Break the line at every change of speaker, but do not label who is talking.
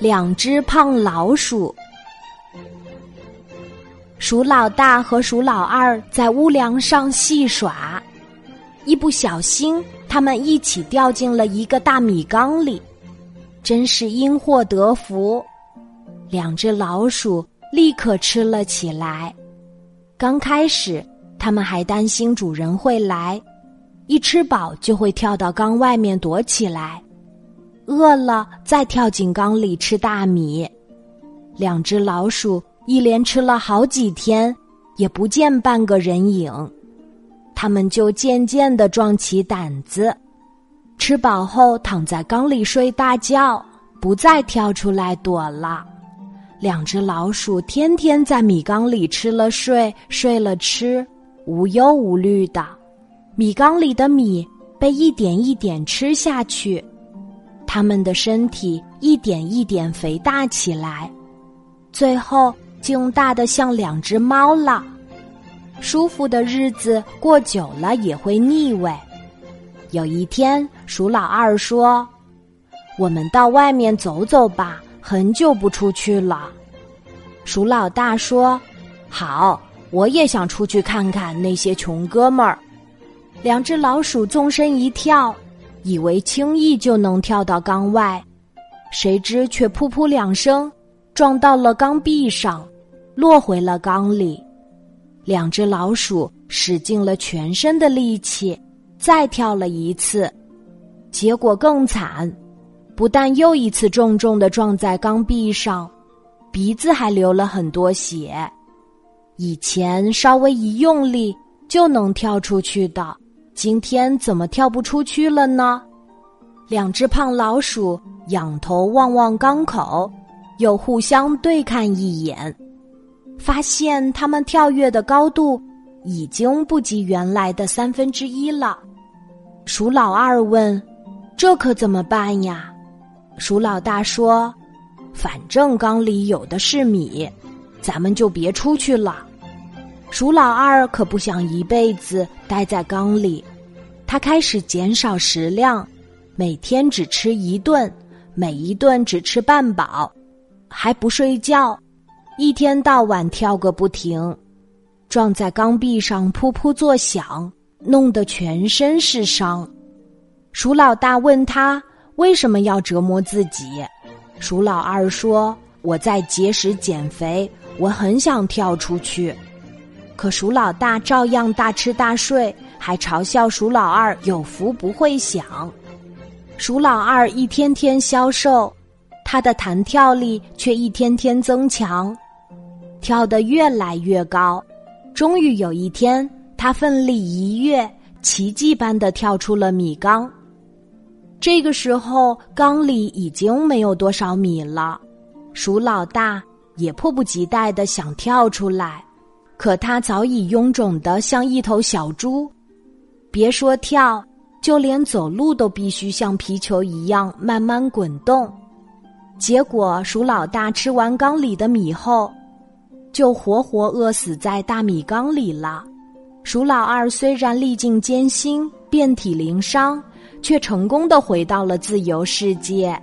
两只胖老鼠。鼠老大和鼠老二在屋梁上戏耍，一不小心，他们一起掉进了一个大米缸里，真是因祸得福。两只老鼠立刻吃了起来。刚开始，他们还担心主人会来，一吃饱就会跳到缸外面躲起来。饿了再跳进缸里吃大米，两只老鼠一连吃了好几天，也不见半个人影，他们就渐渐的壮起胆子，吃饱后躺在缸里睡大觉，不再跳出来躲了。两只老鼠天天在米缸里吃了睡，睡了吃，无忧无虑的，米缸里的米被一点一点吃下去。他们的身体一点一点肥大起来，最后竟大的像两只猫了。舒服的日子过久了也会腻味。有一天，鼠老二说：“我们到外面走走吧，很久不出去了。”鼠老大说：“好，我也想出去看看那些穷哥们儿。”两只老鼠纵身一跳。以为轻易就能跳到缸外，谁知却噗噗两声，撞到了缸壁上，落回了缸里。两只老鼠使尽了全身的力气，再跳了一次，结果更惨，不但又一次重重的撞在缸壁上，鼻子还流了很多血。以前稍微一用力就能跳出去的。今天怎么跳不出去了呢？两只胖老鼠仰头望望缸口，又互相对看一眼，发现它们跳跃的高度已经不及原来的三分之一了。鼠老二问：“这可怎么办呀？”鼠老大说：“反正缸里有的是米，咱们就别出去了。”鼠老二可不想一辈子待在缸里，他开始减少食量，每天只吃一顿，每一顿只吃半饱，还不睡觉，一天到晚跳个不停，撞在缸壁上噗噗作响，弄得全身是伤。鼠老大问他为什么要折磨自己，鼠老二说：“我在节食减肥，我很想跳出去。”可鼠老大照样大吃大睡，还嘲笑鼠老二有福不会享。鼠老二一天天消瘦，他的弹跳力却一天天增强，跳得越来越高。终于有一天，他奋力一跃，奇迹般的跳出了米缸。这个时候，缸里已经没有多少米了。鼠老大也迫不及待的想跳出来。可他早已臃肿的像一头小猪，别说跳，就连走路都必须像皮球一样慢慢滚动。结果鼠老大吃完缸里的米后，就活活饿死在大米缸里了。鼠老二虽然历尽艰辛，遍体鳞伤，却成功的回到了自由世界。